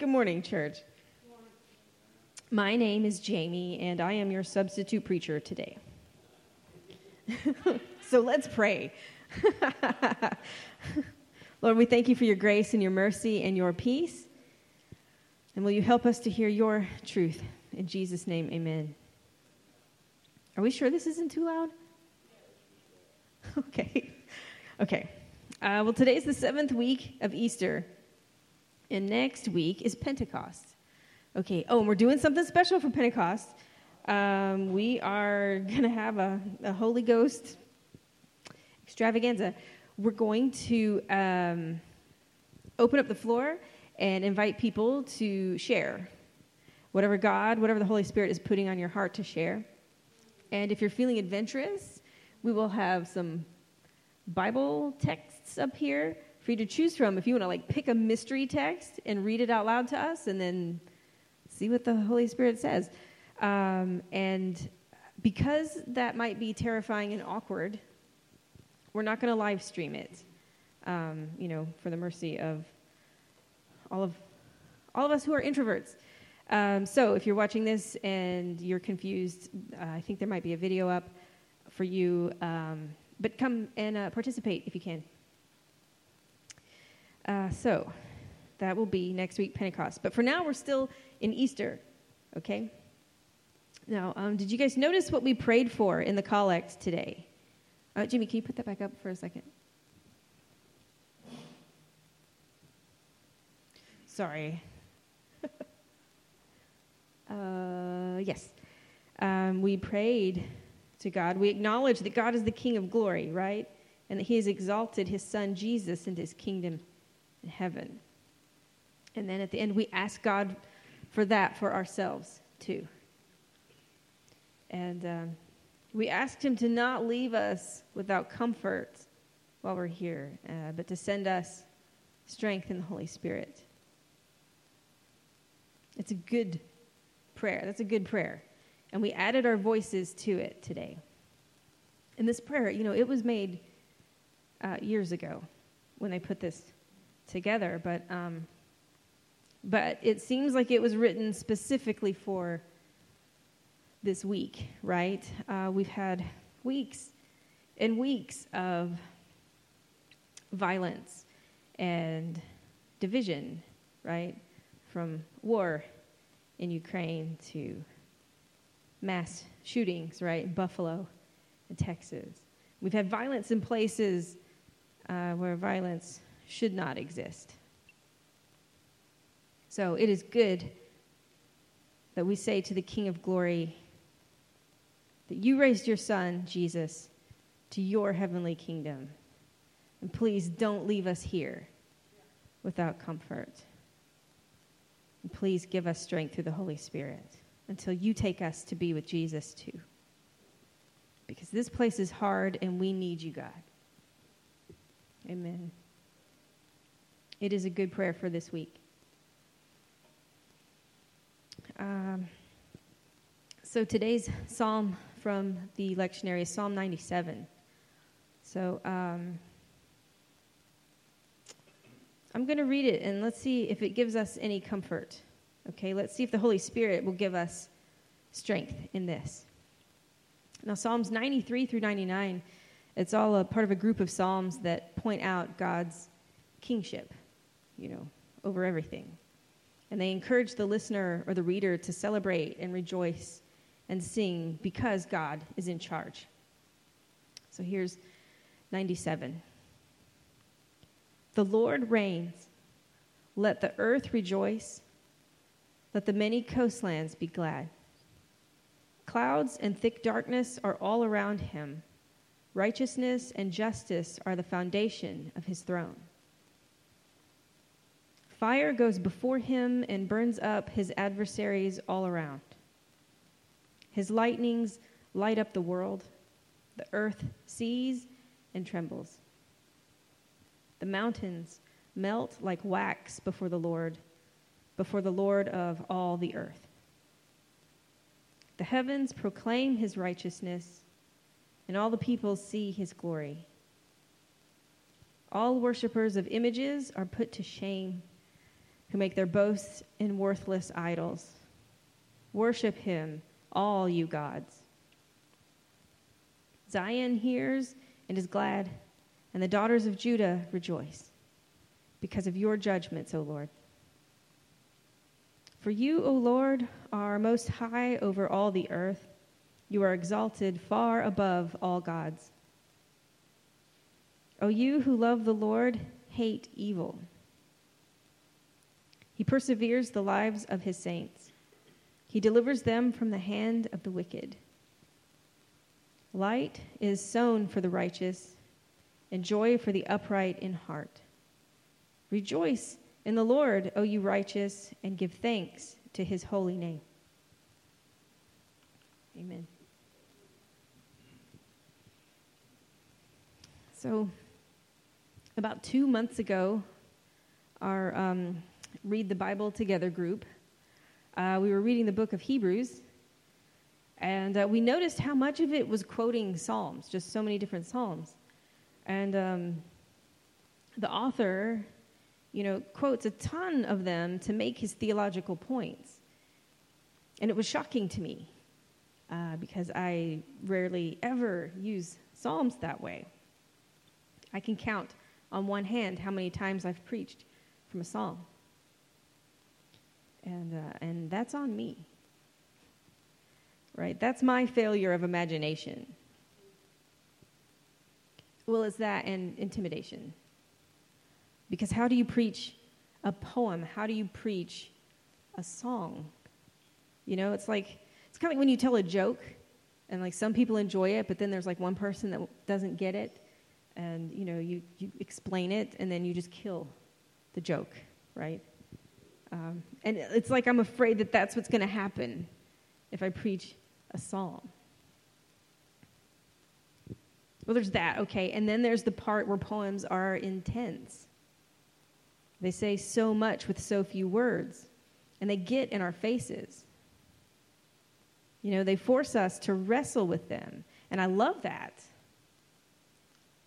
Good morning, church. My name is Jamie, and I am your substitute preacher today. so let's pray. Lord, we thank you for your grace and your mercy and your peace. And will you help us to hear your truth? In Jesus' name, amen. Are we sure this isn't too loud? Okay. Okay. Uh, well, today's the seventh week of Easter, and next week is Pentecost. Okay. Oh, and we're doing something special for Pentecost. Um, we are going to have a, a, Holy Ghost extravaganza. We're going to um, open up the floor and invite people to share whatever God, whatever the Holy Spirit is putting on your heart to share. And if you're feeling adventurous, we will have some Bible texts up here for you to choose from. If you want to like pick a mystery text and read it out loud to us, and then see what the Holy Spirit says. Um, and because that might be terrifying and awkward, we're not going to live stream it. Um, you know, for the mercy of all of all of us who are introverts. Um, so if you're watching this and you're confused, uh, I think there might be a video up for you. Um, but come and uh, participate if you can. Uh, so that will be next week, Pentecost. But for now, we're still in Easter, okay? Now, um, did you guys notice what we prayed for in the collect today? Uh, Jimmy, can you put that back up for a second? Sorry. uh, yes. Um, we prayed to God. We acknowledge that God is the King of glory, right? And that He has exalted His Son Jesus into His kingdom in heaven. And then at the end, we ask God for that for ourselves, too. And um, we asked Him to not leave us without comfort while we're here, uh, but to send us strength in the Holy Spirit. It's a good prayer. That's a good prayer. And we added our voices to it today. And this prayer, you know, it was made uh, years ago when they put this together, but, um, but it seems like it was written specifically for this week, right? Uh, we've had weeks and weeks of violence and division, right? From war in Ukraine to mass shootings, right? Buffalo and Texas. We've had violence in places uh, where violence should not exist. So it is good that we say to the King of Glory that you raised your Son, Jesus, to your heavenly kingdom. And please don't leave us here without comfort. And please give us strength through the Holy Spirit until you take us to be with Jesus too. Because this place is hard and we need you, God. Amen. It is a good prayer for this week. Um, so today's psalm from the lectionary is Psalm 97. So um, I'm going to read it and let's see if it gives us any comfort. Okay, let's see if the Holy Spirit will give us strength in this. Now, Psalms 93 through 99, it's all a part of a group of Psalms that point out God's kingship, you know, over everything. And they encourage the listener or the reader to celebrate and rejoice and sing because God is in charge. So here's 97. The Lord reigns. Let the earth rejoice let the many coastlands be glad. Clouds and thick darkness are all around him. Righteousness and justice are the foundation of his throne. Fire goes before him and burns up his adversaries all around. His lightnings light up the world. The earth sees and trembles. The mountains melt like wax before the Lord before the Lord of all the earth. The heavens proclaim his righteousness, and all the peoples see his glory. All worshippers of images are put to shame. Who make their boasts in worthless idols. Worship him, all you gods. Zion hears and is glad, and the daughters of Judah rejoice because of your judgments, O Lord. For you, O Lord, are most high over all the earth. You are exalted far above all gods. O you who love the Lord, hate evil. He perseveres the lives of his saints. He delivers them from the hand of the wicked. Light is sown for the righteous, and joy for the upright in heart. Rejoice in the Lord, O you righteous, and give thanks to his holy name. Amen. So, about two months ago, our um, Read the Bible Together group, uh, we were reading the book of Hebrews, and uh, we noticed how much of it was quoting Psalms, just so many different Psalms. And um, the author, you know, quotes a ton of them to make his theological points. And it was shocking to me uh, because I rarely ever use Psalms that way. I can count on one hand how many times I've preached from a psalm. And, uh, and that's on me. Right? That's my failure of imagination. Well, is that and intimidation? Because how do you preach a poem? How do you preach a song? You know, it's like, it's kind of like when you tell a joke and like some people enjoy it, but then there's like one person that doesn't get it and you know you, you explain it and then you just kill the joke right um, and it's like i'm afraid that that's what's going to happen if i preach a psalm. Well there's that okay. And then there's the part where poems are intense. They say so much with so few words and they get in our faces. You know they force us to wrestle with them and i love that.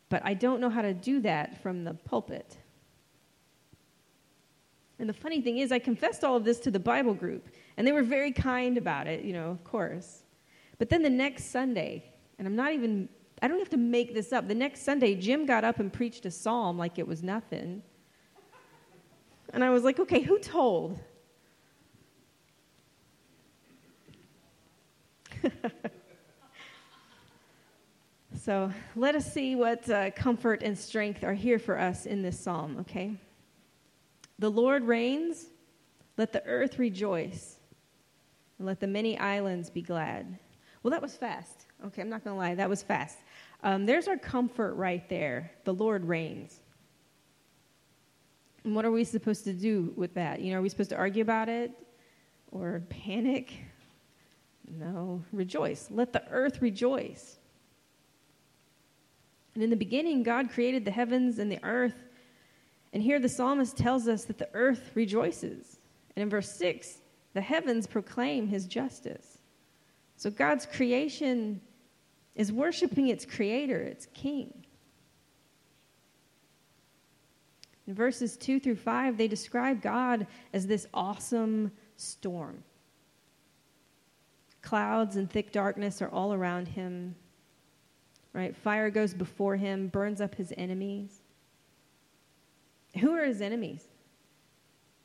But I don't know how to do that from the pulpit. And the funny thing is, I confessed all of this to the Bible group, and they were very kind about it, you know, of course. But then the next Sunday, and I'm not even, I don't have to make this up. The next Sunday, Jim got up and preached a psalm like it was nothing. And I was like, okay, who told? So let us see what uh, comfort and strength are here for us in this psalm, okay? The Lord reigns, let the earth rejoice, and let the many islands be glad. Well, that was fast. Okay, I'm not going to lie, that was fast. Um, there's our comfort right there. The Lord reigns. And what are we supposed to do with that? You know, are we supposed to argue about it or panic? No, rejoice. Let the earth rejoice. And in the beginning, God created the heavens and the earth. And here the psalmist tells us that the earth rejoices. And in verse 6, the heavens proclaim his justice. So God's creation is worshiping its creator, its king. In verses 2 through 5, they describe God as this awesome storm. Clouds and thick darkness are all around him right? Fire goes before him, burns up his enemies. Who are his enemies?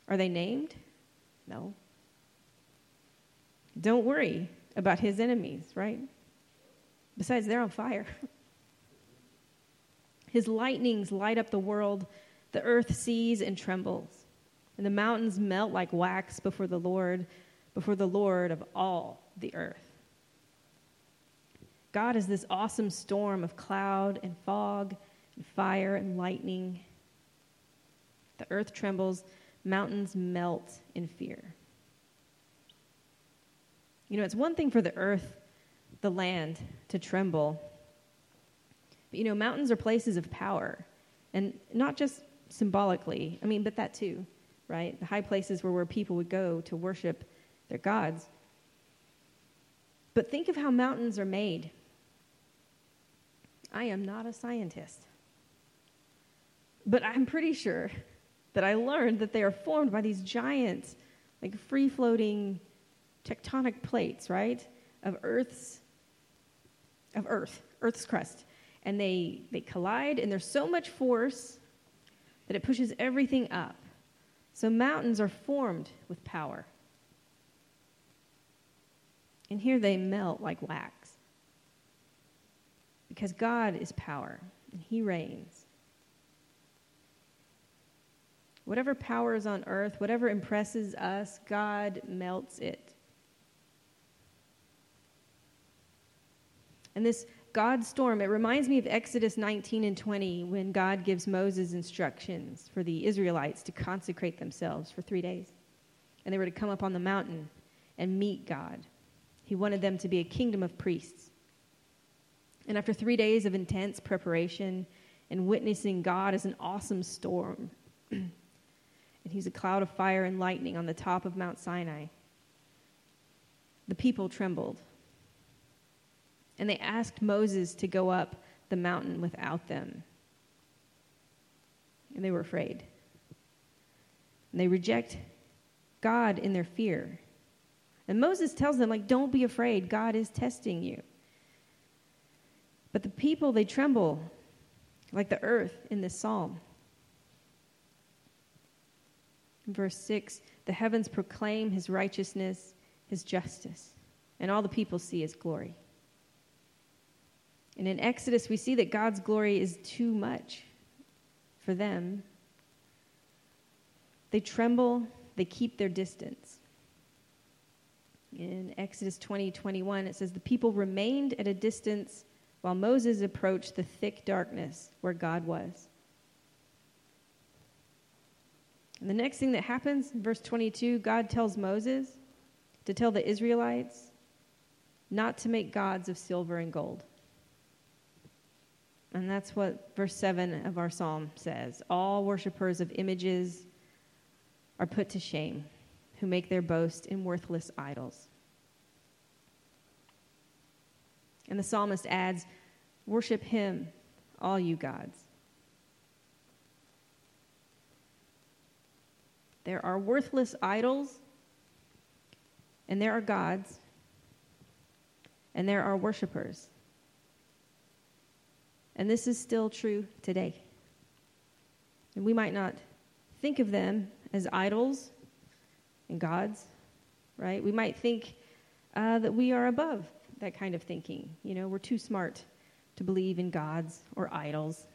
Are they named? No. Don't worry about his enemies, right? Besides, they're on fire. His lightnings light up the world. The earth sees and trembles, and the mountains melt like wax before the Lord, before the Lord of all the earth. God is this awesome storm of cloud and fog and fire and lightning. The earth trembles, mountains melt in fear. You know, it's one thing for the earth, the land, to tremble. But you know, mountains are places of power. And not just symbolically, I mean, but that too, right? The high places were where people would go to worship their gods. But think of how mountains are made. I am not a scientist. But I'm pretty sure that I learned that they are formed by these giant, like free floating tectonic plates, right? Of Earth's of Earth, Earth's crust. And they, they collide, and there's so much force that it pushes everything up. So mountains are formed with power. And here they melt like wax. Because God is power, and He reigns. Whatever power is on earth, whatever impresses us, God melts it. And this God storm, it reminds me of Exodus 19 and 20 when God gives Moses instructions for the Israelites to consecrate themselves for three days. And they were to come up on the mountain and meet God. He wanted them to be a kingdom of priests. And after three days of intense preparation and witnessing God as an awesome storm, and he's a cloud of fire and lightning on the top of Mount Sinai, the people trembled. And they asked Moses to go up the mountain without them. And they were afraid. And they reject God in their fear. And Moses tells them, like, don't be afraid. God is testing you. But the people, they tremble like the earth in this psalm. In verse 6, the heavens proclaim his righteousness, his justice, and all the people see his glory. And in Exodus, we see that God's glory is too much for them. They tremble, they keep their distance. In Exodus 20 21, it says, The people remained at a distance while Moses approached the thick darkness where God was. And the next thing that happens, verse 22, God tells Moses to tell the Israelites not to make gods of silver and gold. And that's what verse 7 of our psalm says. All worshippers of images are put to shame who make their boast in worthless idols. And the psalmist adds, Worship him, all you gods. There are worthless idols, and there are gods, and there are worshipers. And this is still true today. And we might not think of them as idols and gods, right? We might think uh, that we are above that kind of thinking. You know, we're too smart to believe in gods or idols.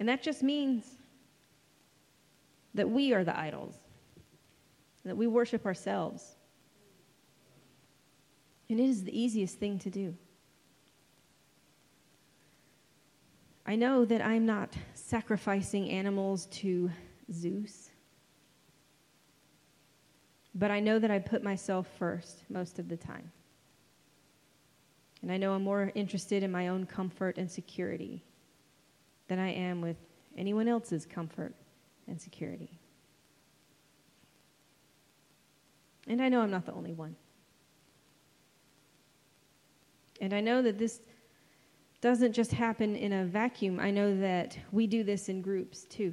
And that just means that we are the idols, that we worship ourselves. And it is the easiest thing to do. I know that I'm not sacrificing animals to Zeus, but I know that I put myself first most of the time. And I know I'm more interested in my own comfort and security than I am with anyone else's comfort and security. And I know I'm not the only one. And I know that this doesn't just happen in a vacuum. I know that we do this in groups too.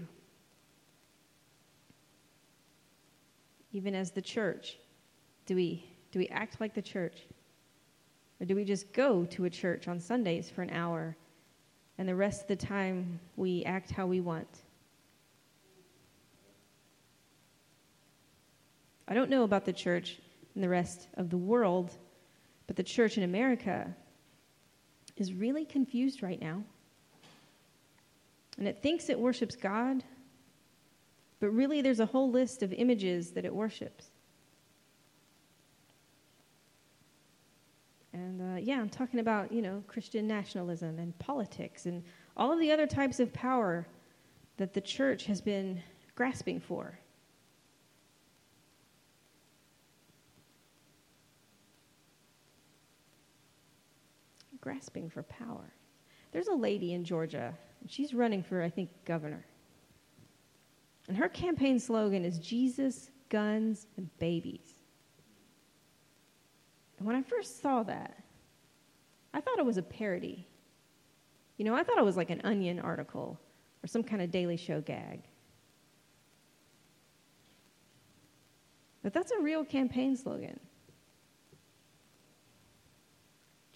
Even as the church, do we, do we act like the church? Or do we just go to a church on Sundays for an hour and the rest of the time we act how we want? I don't know about the church in the rest of the world, but the church in America is really confused right now. And it thinks it worships God, but really there's a whole list of images that it worships. And uh, yeah, I'm talking about, you know, Christian nationalism and politics and all of the other types of power that the church has been grasping for. Grasping for power. There's a lady in Georgia, she's running for, I think, governor. And her campaign slogan is Jesus, guns, and babies. And when I first saw that, I thought it was a parody. You know, I thought it was like an onion article or some kind of Daily Show gag. But that's a real campaign slogan.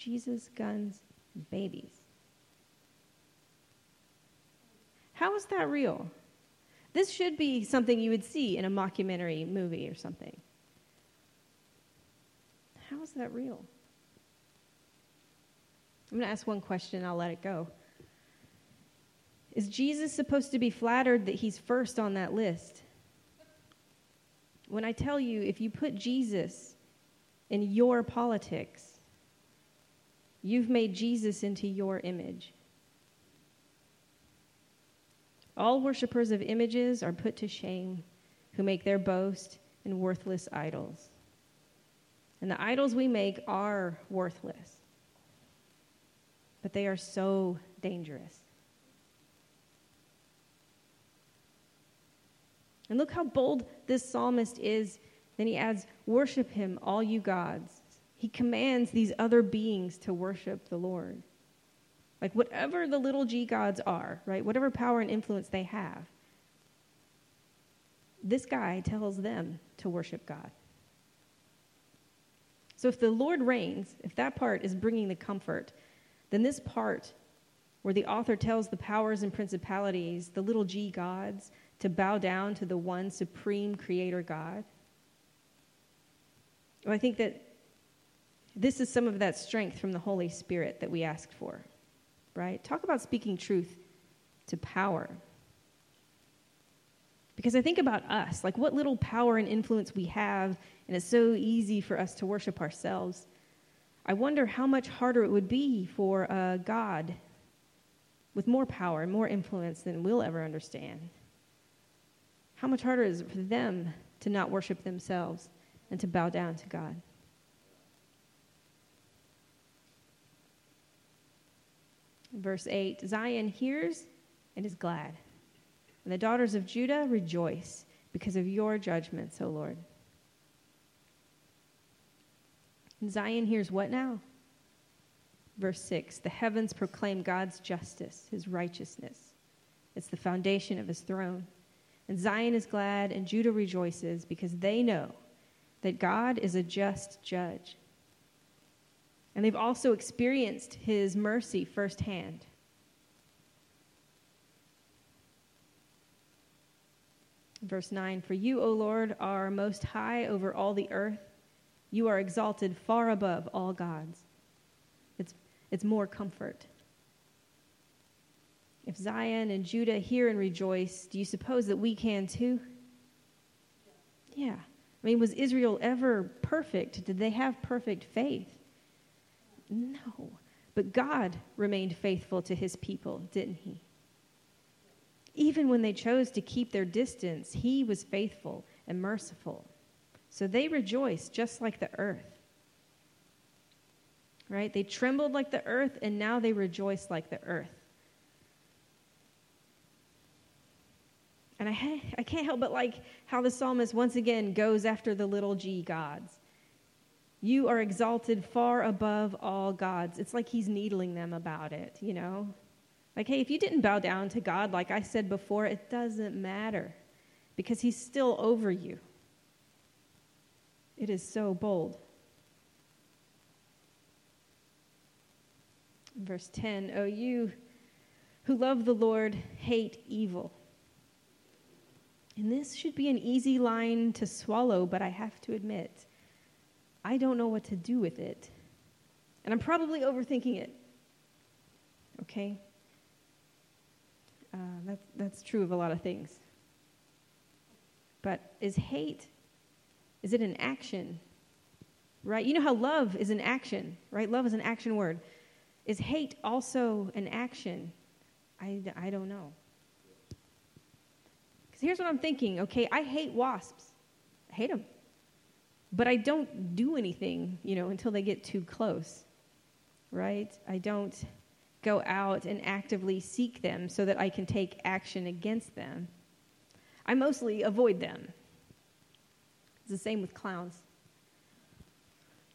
Jesus, guns, babies. How is that real? This should be something you would see in a mockumentary movie or something. How is that real? I'm going to ask one question, I'll let it go. Is Jesus supposed to be flattered that he's first on that list? When I tell you, if you put Jesus in your politics, you've made Jesus into your image. All worshippers of images are put to shame who make their boast in worthless idols. And the idols we make are worthless, but they are so dangerous. And look how bold this psalmist is. Then he adds, Worship him, all you gods. He commands these other beings to worship the Lord. Like whatever the little g gods are, right? Whatever power and influence they have, this guy tells them to worship God. So if the Lord reigns, if that part is bringing the comfort, then this part where the author tells the powers and principalities, the little g gods, to bow down to the one supreme creator God. Well, I think that this is some of that strength from the Holy Spirit that we asked for, right? Talk about speaking truth to power. Because I think about us, like what little power and influence we have, and it's so easy for us to worship ourselves. I wonder how much harder it would be for a God with more power and more influence than we'll ever understand how much harder is it for them to not worship themselves and to bow down to God? Verse 8 Zion hears and is glad, and the daughters of Judah rejoice because of your judgments, O Lord. And Zion hears what now? Verse 6 The heavens proclaim God's justice, his righteousness. It's the foundation of his throne. And Zion is glad and Judah rejoices because they know that God is a just judge. And they've also experienced his mercy firsthand. Verse 9 For you, O Lord, are most high over all the earth. You are exalted far above all gods. It's, it's more comfort. If Zion and Judah hear and rejoice, do you suppose that we can too? Yeah. I mean, was Israel ever perfect? Did they have perfect faith? No. But God remained faithful to his people, didn't he? Even when they chose to keep their distance, he was faithful and merciful. So they rejoiced just like the earth. Right? They trembled like the earth, and now they rejoice like the earth. And I, I can't help but like how the psalmist once again goes after the little g gods. You are exalted far above all gods. It's like he's needling them about it, you know? Like, hey, if you didn't bow down to God, like I said before, it doesn't matter because he's still over you. It is so bold. Verse 10 Oh, you who love the Lord, hate evil. And this should be an easy line to swallow, but I have to admit, I don't know what to do with it. And I'm probably overthinking it. Okay? Uh, that's, that's true of a lot of things. But is hate, is it an action? Right? You know how love is an action, right? Love is an action word. Is hate also an action? I, I don't know Because here's what I'm thinking okay, I hate wasps. I hate them. But I don't do anything, you know, until they get too close, right? I don't go out and actively seek them so that I can take action against them. I mostly avoid them. It's the same with clowns.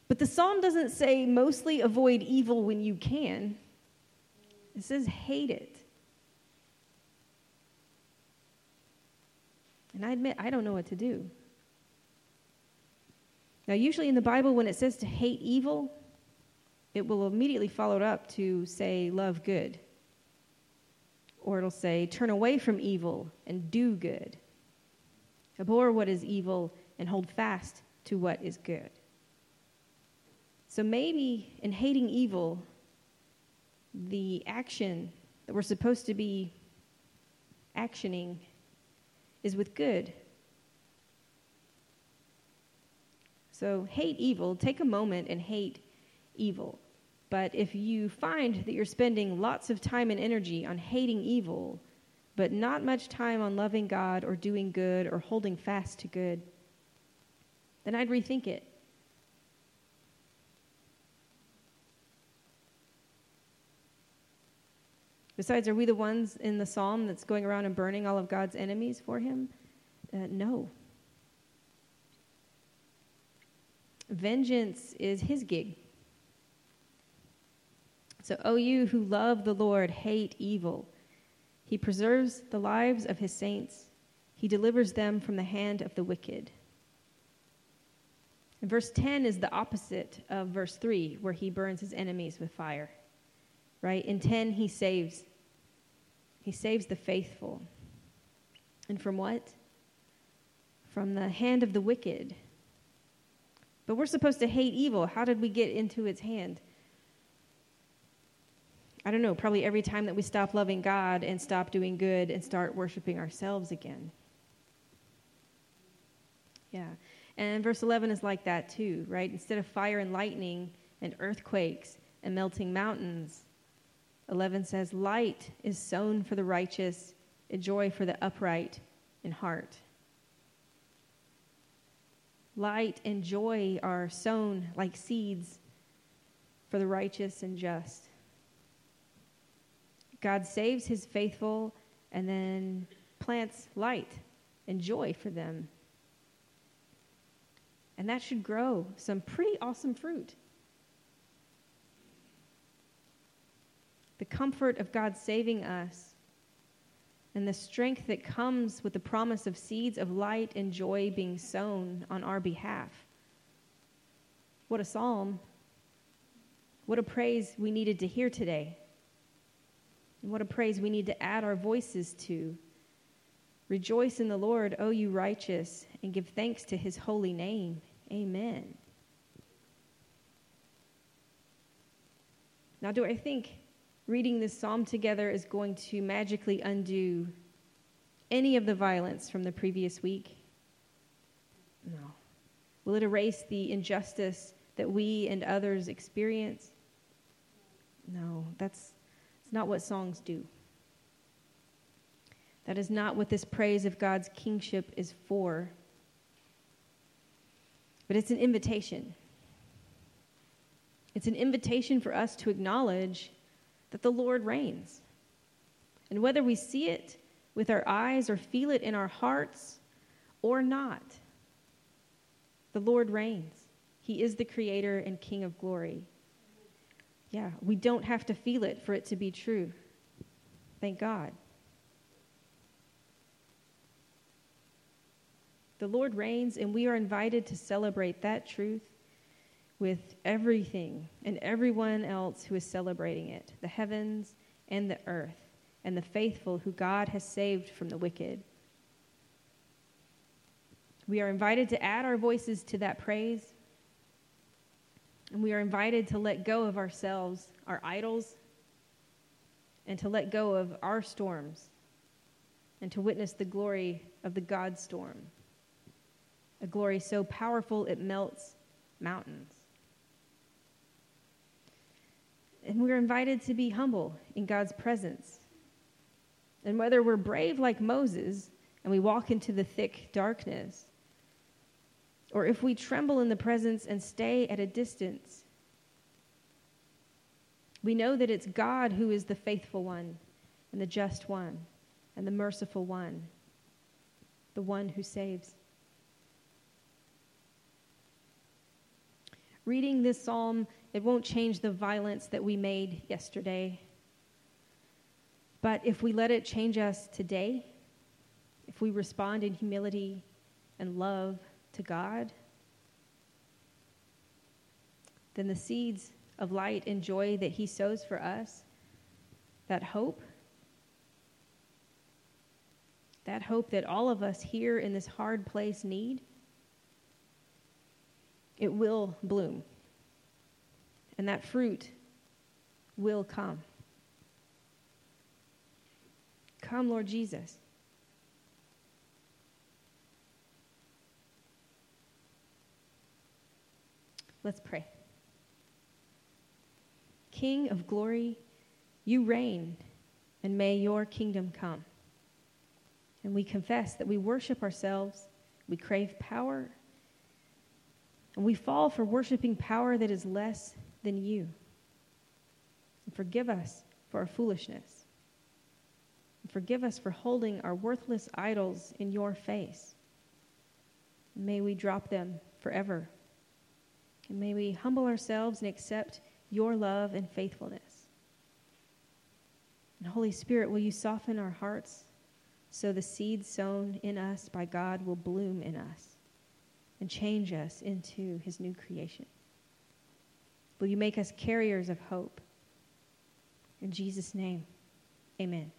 But the psalm doesn't say mostly avoid evil when you can, it says hate it. And I admit, I don't know what to do. Now, usually in the Bible, when it says to hate evil, it will immediately follow it up to say, love good. Or it'll say, turn away from evil and do good. Abhor what is evil and hold fast to what is good. So maybe in hating evil, the action that we're supposed to be actioning is with good. So hate evil, take a moment and hate evil. But if you find that you're spending lots of time and energy on hating evil, but not much time on loving God or doing good or holding fast to good, then I'd rethink it. Besides, are we the ones in the psalm that's going around and burning all of God's enemies for him? Uh, no. Vengeance is his gig. So, O you who love the Lord, hate evil. He preserves the lives of his saints, he delivers them from the hand of the wicked. And verse 10 is the opposite of verse 3, where he burns his enemies with fire. Right? In 10, he saves. He saves the faithful. And from what? From the hand of the wicked. But we're supposed to hate evil. How did we get into its hand? I don't know, probably every time that we stop loving God and stop doing good and start worshiping ourselves again. Yeah. And verse 11 is like that too, right? Instead of fire and lightning and earthquakes and melting mountains, 11 says, Light is sown for the righteous, a joy for the upright in heart. Light and joy are sown like seeds for the righteous and just. God saves his faithful and then plants light and joy for them. And that should grow some pretty awesome fruit. The comfort of God saving us and the strength that comes with the promise of seeds of light and joy being sown on our behalf. What a psalm. What a praise we needed to hear today. And what a praise we need to add our voices to. Rejoice in the Lord, O you righteous, and give thanks to his holy name. Amen. Now, do I think reading this psalm together is going to magically undo any of the violence from the previous week? No. Will it erase the injustice that we and others experience? No, that's it's not what songs do. That is not what this praise of God's kingship is for. But it's an invitation. It's an invitation for us to acknowledge that the Lord reigns. And whether we see it with our eyes or feel it in our hearts or not, the Lord reigns. He is the creator and king of glory. Yeah, we don't have to feel it for it to be true. Thank God. The Lord reigns, and we are invited to celebrate that truth with everything and everyone else who is celebrating it the heavens and the earth, and the faithful who God has saved from the wicked. We are invited to add our voices to that praise and we are invited to let go of ourselves, our idols, and to let go of our storms, and to witness the glory of the God storm. A glory so powerful it melts mountains. And we're invited to be humble in God's presence. And whether we're brave like Moses and we walk into the thick darkness, or if we tremble in the presence and stay at a distance, we know that it's God who is the faithful one and the just one and the merciful one, the one who saves. Reading this psalm, it won't change the violence that we made yesterday. But if we let it change us today, if we respond in humility and love to God, then the seeds of light and joy that He sows for us, that hope, that hope that all of us here in this hard place need, it will bloom. And that fruit will come. Come, Lord Jesus. Let's pray. King of glory, you reign, and may your kingdom come. And we confess that we worship ourselves, we crave power, and we fall for worshiping power that is less than you. And forgive us for our foolishness. And forgive us for holding our worthless idols in your face. may we drop them forever. And may we humble ourselves and accept your love and faithfulness. And Holy Spirit, will you soften our hearts so the seed sown in us by God will bloom in us and change us into his new creation? Will you make us carriers of hope? In Jesus' name, amen.